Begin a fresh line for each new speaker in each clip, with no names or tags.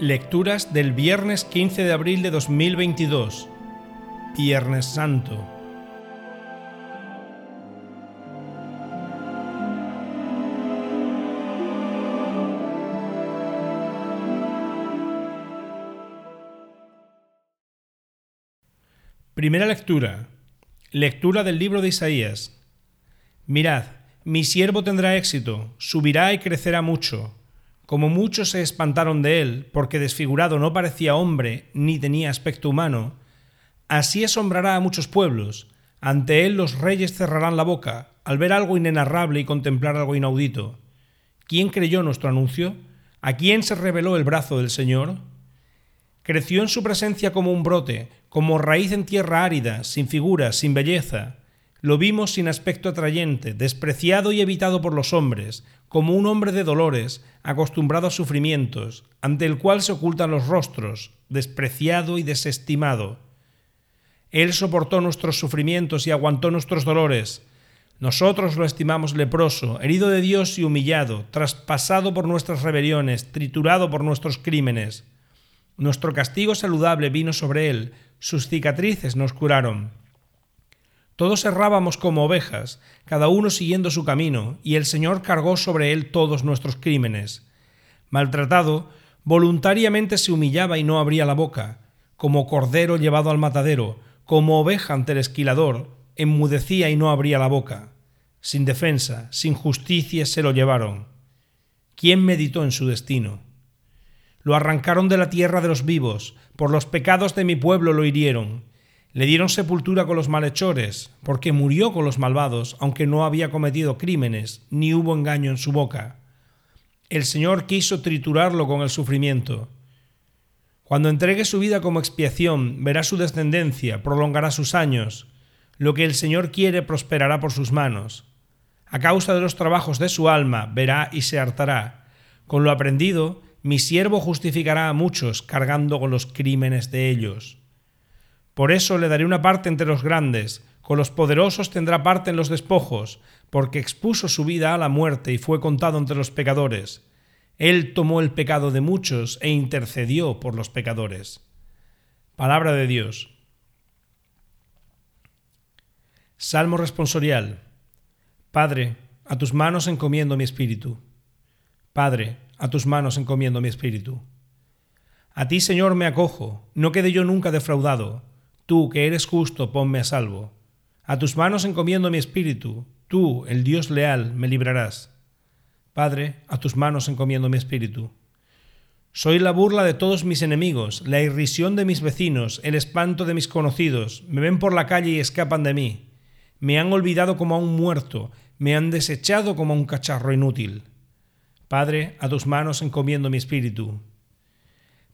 Lecturas del viernes 15 de abril de 2022, Viernes Santo. Primera lectura. Lectura del libro de Isaías. Mirad, mi siervo tendrá éxito, subirá y crecerá mucho. Como muchos se espantaron de él, porque desfigurado no parecía hombre ni tenía aspecto humano, así asombrará a muchos pueblos. Ante él los reyes cerrarán la boca, al ver algo inenarrable y contemplar algo inaudito. ¿Quién creyó nuestro anuncio? ¿A quién se reveló el brazo del Señor? Creció en su presencia como un brote, como raíz en tierra árida, sin figura, sin belleza. Lo vimos sin aspecto atrayente, despreciado y evitado por los hombres, como un hombre de dolores, acostumbrado a sufrimientos, ante el cual se ocultan los rostros, despreciado y desestimado. Él soportó nuestros sufrimientos y aguantó nuestros dolores. Nosotros lo estimamos leproso, herido de Dios y humillado, traspasado por nuestras rebeliones, triturado por nuestros crímenes. Nuestro castigo saludable vino sobre él, sus cicatrices nos curaron. Todos errábamos como ovejas, cada uno siguiendo su camino, y el Señor cargó sobre él todos nuestros crímenes. Maltratado, voluntariamente se humillaba y no abría la boca, como cordero llevado al matadero, como oveja ante el esquilador, enmudecía y no abría la boca. Sin defensa, sin justicia se lo llevaron. ¿Quién meditó en su destino? Lo arrancaron de la tierra de los vivos, por los pecados de mi pueblo lo hirieron. Le dieron sepultura con los malhechores, porque murió con los malvados, aunque no había cometido crímenes, ni hubo engaño en su boca. El Señor quiso triturarlo con el sufrimiento. Cuando entregue su vida como expiación, verá su descendencia, prolongará sus años. Lo que el Señor quiere prosperará por sus manos. A causa de los trabajos de su alma, verá y se hartará. Con lo aprendido, mi siervo justificará a muchos cargando con los crímenes de ellos. Por eso le daré una parte entre los grandes, con los poderosos tendrá parte en los despojos, porque expuso su vida a la muerte y fue contado entre los pecadores. Él tomó el pecado de muchos e intercedió por los pecadores. Palabra de Dios. Salmo responsorial. Padre, a tus manos encomiendo mi espíritu. Padre, a tus manos encomiendo mi espíritu. A ti, Señor, me acojo, no quede yo nunca defraudado. Tú, que eres justo, ponme a salvo. A tus manos encomiendo mi espíritu, tú, el Dios leal, me librarás. Padre, a tus manos encomiendo mi espíritu. Soy la burla de todos mis enemigos, la irrisión de mis vecinos, el espanto de mis conocidos, me ven por la calle y escapan de mí. Me han olvidado como a un muerto, me han desechado como a un cacharro inútil. Padre, a tus manos encomiendo mi espíritu.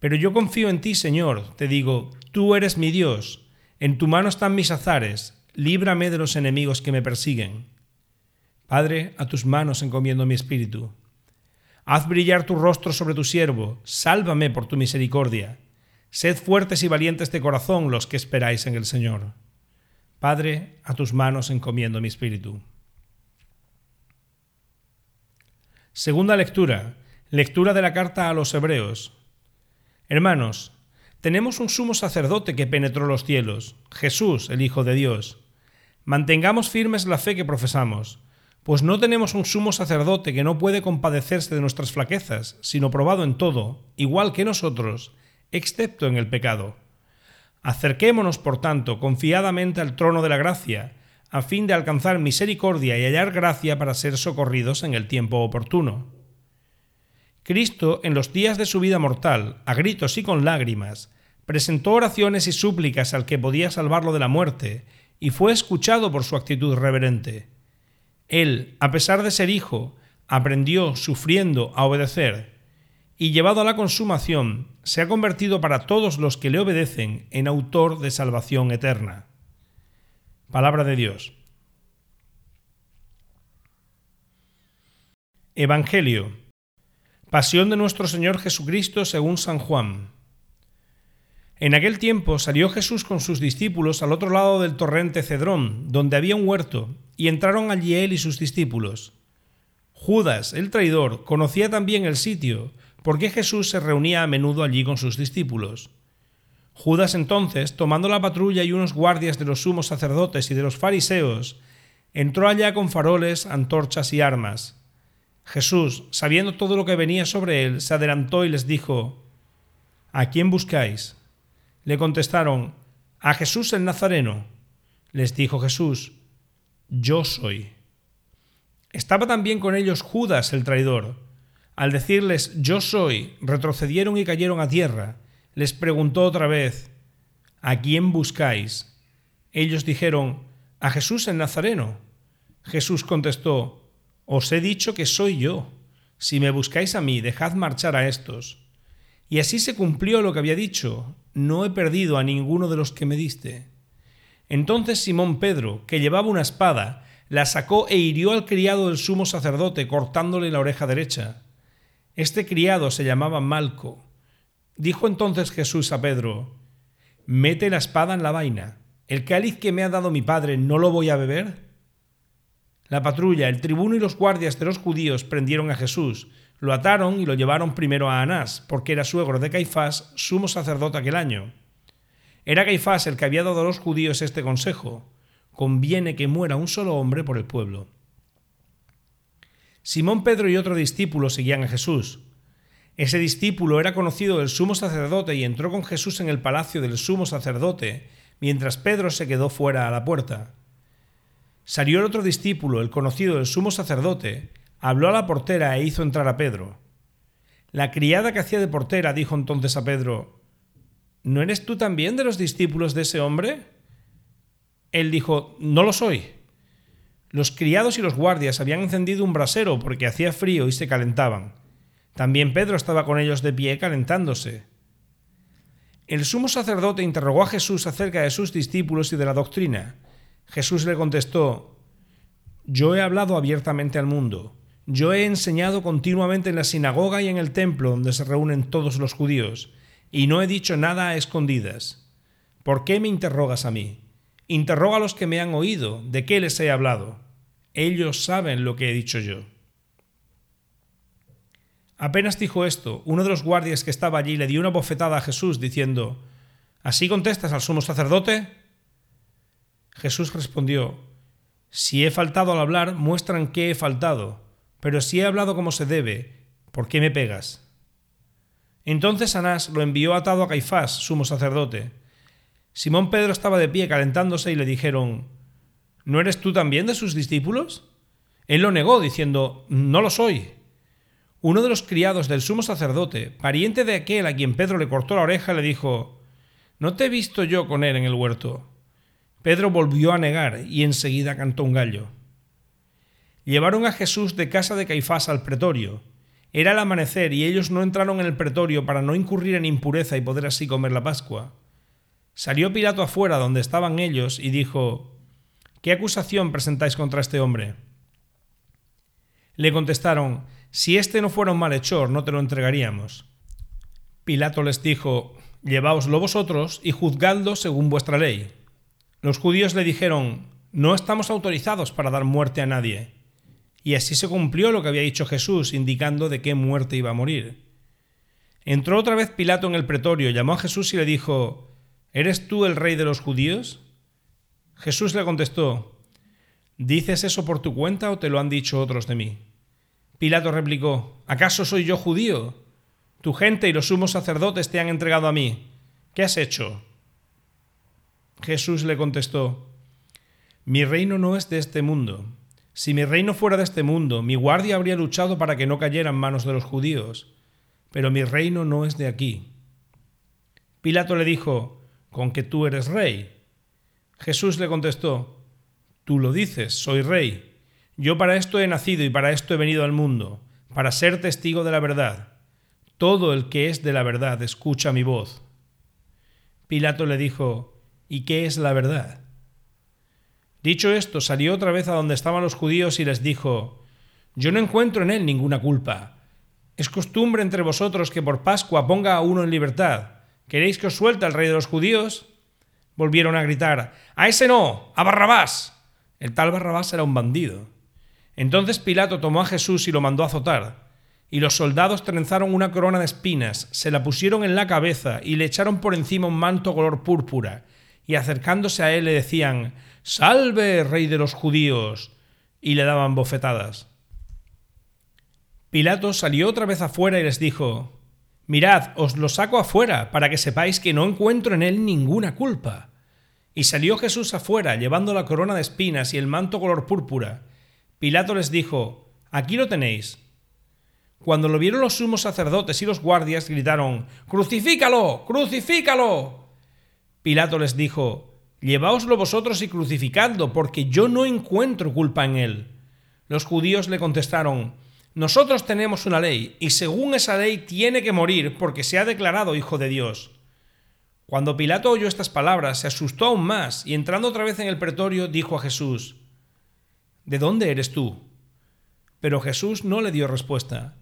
Pero yo confío en ti, Señor, te digo, tú eres mi Dios, en tu mano están mis azares, líbrame de los enemigos que me persiguen. Padre, a tus manos encomiendo mi espíritu. Haz brillar tu rostro sobre tu siervo, sálvame por tu misericordia. Sed fuertes y valientes de corazón los que esperáis en el Señor. Padre, a tus manos encomiendo mi espíritu. Segunda lectura. Lectura de la carta a los Hebreos. Hermanos, tenemos un sumo sacerdote que penetró los cielos, Jesús, el Hijo de Dios. Mantengamos firmes la fe que profesamos, pues no tenemos un sumo sacerdote que no puede compadecerse de nuestras flaquezas, sino probado en todo, igual que nosotros, excepto en el pecado. Acerquémonos, por tanto, confiadamente al trono de la gracia, a fin de alcanzar misericordia y hallar gracia para ser socorridos en el tiempo oportuno. Cristo, en los días de su vida mortal, a gritos y con lágrimas, presentó oraciones y súplicas al que podía salvarlo de la muerte, y fue escuchado por su actitud reverente. Él, a pesar de ser hijo, aprendió, sufriendo, a obedecer, y llevado a la consumación, se ha convertido para todos los que le obedecen en autor de salvación eterna. Palabra de Dios. Evangelio. Pasión de nuestro Señor Jesucristo según San Juan. En aquel tiempo salió Jesús con sus discípulos al otro lado del torrente Cedrón, donde había un huerto, y entraron allí él y sus discípulos. Judas, el traidor, conocía también el sitio, por qué Jesús se reunía a menudo allí con sus discípulos. Judas entonces, tomando la patrulla y unos guardias de los sumos sacerdotes y de los fariseos, entró allá con faroles, antorchas y armas. Jesús, sabiendo todo lo que venía sobre él, se adelantó y les dijo, ¿A quién buscáis? Le contestaron, A Jesús el Nazareno. Les dijo Jesús, Yo soy. Estaba también con ellos Judas el traidor. Al decirles Yo soy, retrocedieron y cayeron a tierra. Les preguntó otra vez, ¿A quién buscáis? Ellos dijeron, A Jesús el Nazareno. Jesús contestó, Os he dicho que soy yo. Si me buscáis a mí, dejad marchar a estos. Y así se cumplió lo que había dicho, no he perdido a ninguno de los que me diste. Entonces Simón Pedro, que llevaba una espada, la sacó e hirió al criado del sumo sacerdote, cortándole la oreja derecha. Este criado se llamaba Malco. Dijo entonces Jesús a Pedro, Mete la espada en la vaina. ¿El cáliz que me ha dado mi padre no lo voy a beber? La patrulla, el tribuno y los guardias de los judíos prendieron a Jesús, lo ataron y lo llevaron primero a Anás, porque era suegro de Caifás, sumo sacerdote aquel año. Era Caifás el que había dado a los judíos este consejo. Conviene que muera un solo hombre por el pueblo. Simón Pedro y otro discípulo seguían a Jesús. Ese discípulo era conocido del sumo sacerdote y entró con Jesús en el palacio del sumo sacerdote, mientras Pedro se quedó fuera a la puerta. Salió el otro discípulo, el conocido del sumo sacerdote, Habló a la portera e hizo entrar a Pedro. La criada que hacía de portera dijo entonces a Pedro, ¿No eres tú también de los discípulos de ese hombre? Él dijo, No lo soy. Los criados y los guardias habían encendido un brasero porque hacía frío y se calentaban. También Pedro estaba con ellos de pie calentándose. El sumo sacerdote interrogó a Jesús acerca de sus discípulos y de la doctrina. Jesús le contestó, Yo he hablado abiertamente al mundo. Yo he enseñado continuamente en la sinagoga y en el templo donde se reúnen todos los judíos, y no he dicho nada a escondidas. ¿Por qué me interrogas a mí? Interroga a los que me han oído, ¿de qué les he hablado? Ellos saben lo que he dicho yo. Apenas dijo esto, uno de los guardias que estaba allí le dio una bofetada a Jesús, diciendo, ¿Así contestas al sumo sacerdote? Jesús respondió, Si he faltado al hablar, muestran que he faltado pero si he hablado como se debe, ¿por qué me pegas? Entonces Anás lo envió atado a Caifás, sumo sacerdote. Simón Pedro estaba de pie calentándose y le dijeron, ¿No eres tú también de sus discípulos? Él lo negó, diciendo, No lo soy. Uno de los criados del sumo sacerdote, pariente de aquel a quien Pedro le cortó la oreja, le dijo, ¿No te he visto yo con él en el huerto? Pedro volvió a negar y enseguida cantó un gallo. Llevaron a Jesús de casa de Caifás al pretorio. Era el amanecer y ellos no entraron en el pretorio para no incurrir en impureza y poder así comer la Pascua. Salió Pilato afuera donde estaban ellos y dijo, ¿Qué acusación presentáis contra este hombre? Le contestaron, Si éste no fuera un malhechor, no te lo entregaríamos. Pilato les dijo, Lleváoslo vosotros y juzgadlo según vuestra ley. Los judíos le dijeron, No estamos autorizados para dar muerte a nadie. Y así se cumplió lo que había dicho Jesús, indicando de qué muerte iba a morir. Entró otra vez Pilato en el pretorio, llamó a Jesús y le dijo, ¿Eres tú el rey de los judíos? Jesús le contestó, ¿Dices eso por tu cuenta o te lo han dicho otros de mí? Pilato replicó, ¿acaso soy yo judío? Tu gente y los sumos sacerdotes te han entregado a mí. ¿Qué has hecho? Jesús le contestó, Mi reino no es de este mundo. Si mi reino fuera de este mundo, mi guardia habría luchado para que no cayera en manos de los judíos, pero mi reino no es de aquí. Pilato le dijo, ¿con que tú eres rey? Jesús le contestó, Tú lo dices, soy rey. Yo para esto he nacido y para esto he venido al mundo, para ser testigo de la verdad. Todo el que es de la verdad escucha mi voz. Pilato le dijo, ¿y qué es la verdad? Dicho esto, salió otra vez a donde estaban los judíos y les dijo, Yo no encuentro en él ninguna culpa. Es costumbre entre vosotros que por Pascua ponga a uno en libertad. ¿Queréis que os suelte al rey de los judíos? Volvieron a gritar, A ese no, a Barrabás. El tal Barrabás era un bandido. Entonces Pilato tomó a Jesús y lo mandó a azotar. Y los soldados trenzaron una corona de espinas, se la pusieron en la cabeza y le echaron por encima un manto color púrpura, y acercándose a él le decían, Salve, rey de los judíos, y le daban bofetadas. Pilato salió otra vez afuera y les dijo, Mirad, os lo saco afuera, para que sepáis que no encuentro en él ninguna culpa. Y salió Jesús afuera, llevando la corona de espinas y el manto color púrpura. Pilato les dijo, Aquí lo tenéis. Cuando lo vieron los sumos sacerdotes y los guardias, gritaron, ¡Crucifícalo! ¡Crucifícalo! Pilato les dijo, Lleváoslo vosotros y crucificadlo, porque yo no encuentro culpa en él. Los judíos le contestaron, Nosotros tenemos una ley, y según esa ley tiene que morir, porque se ha declarado hijo de Dios. Cuando Pilato oyó estas palabras, se asustó aún más, y entrando otra vez en el pretorio, dijo a Jesús, ¿De dónde eres tú? Pero Jesús no le dio respuesta.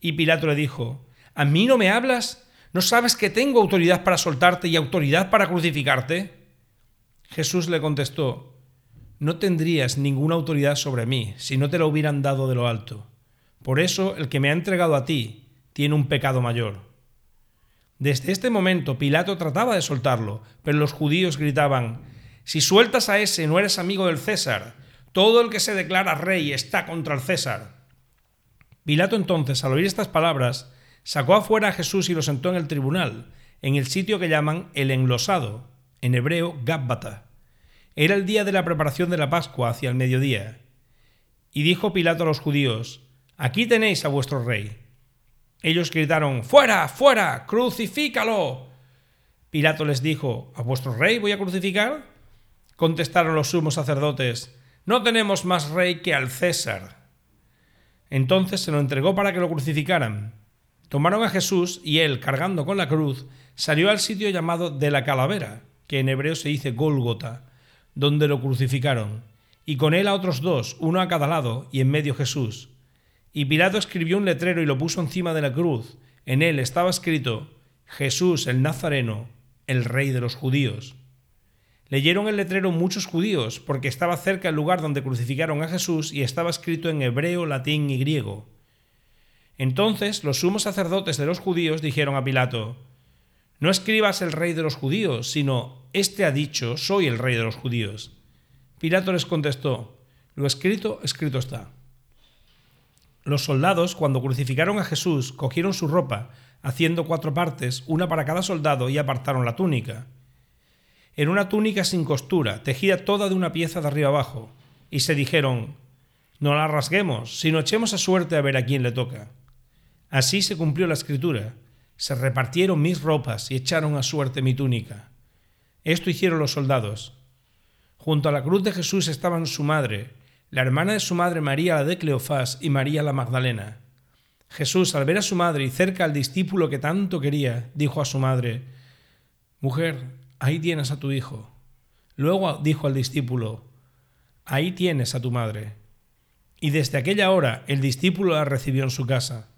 Y Pilato le dijo, ¿A mí no me hablas? ¿No sabes que tengo autoridad para soltarte y autoridad para crucificarte? Jesús le contestó, No tendrías ninguna autoridad sobre mí si no te la hubieran dado de lo alto. Por eso el que me ha entregado a ti tiene un pecado mayor. Desde este momento Pilato trataba de soltarlo, pero los judíos gritaban, Si sueltas a ese no eres amigo del César, todo el que se declara rey está contra el César. Pilato entonces, al oír estas palabras, sacó afuera a Jesús y lo sentó en el tribunal, en el sitio que llaman el enlosado, en hebreo Gábbata. Era el día de la preparación de la Pascua hacia el mediodía. Y dijo Pilato a los judíos, Aquí tenéis a vuestro rey. Ellos gritaron, Fuera, fuera, crucifícalo. Pilato les dijo, ¿A vuestro rey voy a crucificar? Contestaron los sumos sacerdotes, no tenemos más rey que al César. Entonces se lo entregó para que lo crucificaran. Tomaron a Jesús y él, cargando con la cruz, salió al sitio llamado de la calavera, que en hebreo se dice Gólgota, donde lo crucificaron, y con él a otros dos, uno a cada lado, y en medio Jesús. Y Pilato escribió un letrero y lo puso encima de la cruz. En él estaba escrito, Jesús el Nazareno, el rey de los judíos. Leyeron el letrero muchos judíos, porque estaba cerca el lugar donde crucificaron a Jesús y estaba escrito en hebreo, latín y griego. Entonces los sumos sacerdotes de los judíos dijeron a Pilato, No escribas el rey de los judíos, sino, Este ha dicho, soy el rey de los judíos. Pilato les contestó, Lo escrito, escrito está. Los soldados, cuando crucificaron a Jesús, cogieron su ropa, haciendo cuatro partes, una para cada soldado, y apartaron la túnica en una túnica sin costura, tejida toda de una pieza de arriba abajo, y se dijeron, no la rasguemos, sino echemos a suerte a ver a quién le toca. Así se cumplió la escritura, se repartieron mis ropas y echaron a suerte mi túnica. Esto hicieron los soldados. Junto a la cruz de Jesús estaban su madre, la hermana de su madre María la de Cleofás y María la Magdalena. Jesús, al ver a su madre y cerca al discípulo que tanto quería, dijo a su madre, Mujer, ahí tienes a tu hijo. Luego dijo al discípulo, ahí tienes a tu madre. Y desde aquella hora el discípulo la recibió en su casa.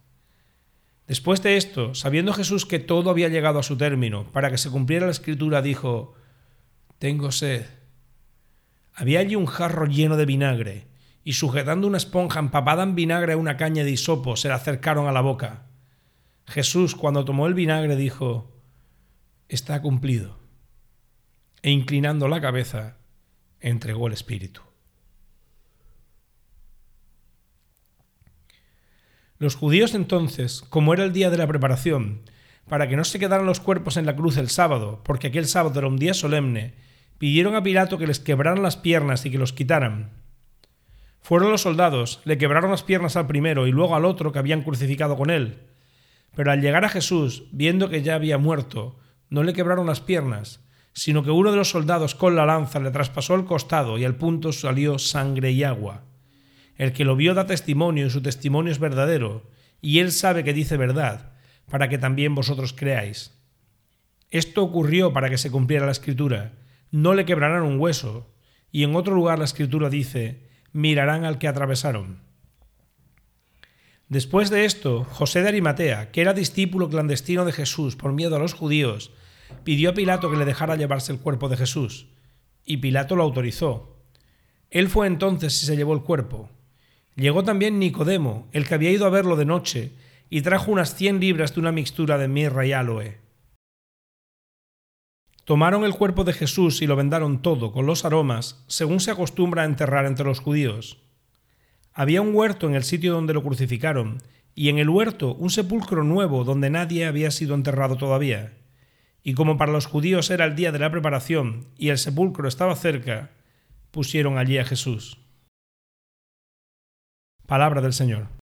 Después de esto, sabiendo Jesús que todo había llegado a su término, para que se cumpliera la escritura, dijo, Tengo sed. Había allí un jarro lleno de vinagre, y sujetando una esponja empapada en vinagre a una caña de hisopo, se la acercaron a la boca. Jesús, cuando tomó el vinagre, dijo, Está cumplido e inclinando la cabeza, entregó el espíritu. Los judíos entonces, como era el día de la preparación, para que no se quedaran los cuerpos en la cruz el sábado, porque aquel sábado era un día solemne, pidieron a Pilato que les quebraran las piernas y que los quitaran. Fueron los soldados, le quebraron las piernas al primero y luego al otro que habían crucificado con él. Pero al llegar a Jesús, viendo que ya había muerto, no le quebraron las piernas, sino que uno de los soldados con la lanza le traspasó el costado y al punto salió sangre y agua. El que lo vio da testimonio y su testimonio es verdadero, y él sabe que dice verdad, para que también vosotros creáis. Esto ocurrió para que se cumpliera la escritura, no le quebrarán un hueso, y en otro lugar la escritura dice, mirarán al que atravesaron. Después de esto, José de Arimatea, que era discípulo clandestino de Jesús por miedo a los judíos, pidió a Pilato que le dejara llevarse el cuerpo de Jesús, y Pilato lo autorizó. Él fue entonces y se llevó el cuerpo. Llegó también Nicodemo, el que había ido a verlo de noche, y trajo unas cien libras de una mixtura de mirra y aloe. Tomaron el cuerpo de Jesús y lo vendaron todo con los aromas, según se acostumbra enterrar entre los judíos. Había un huerto en el sitio donde lo crucificaron, y en el huerto un sepulcro nuevo donde nadie había sido enterrado todavía. Y como para los judíos era el día de la preparación y el sepulcro estaba cerca, pusieron allí a Jesús. Palabra del Señor.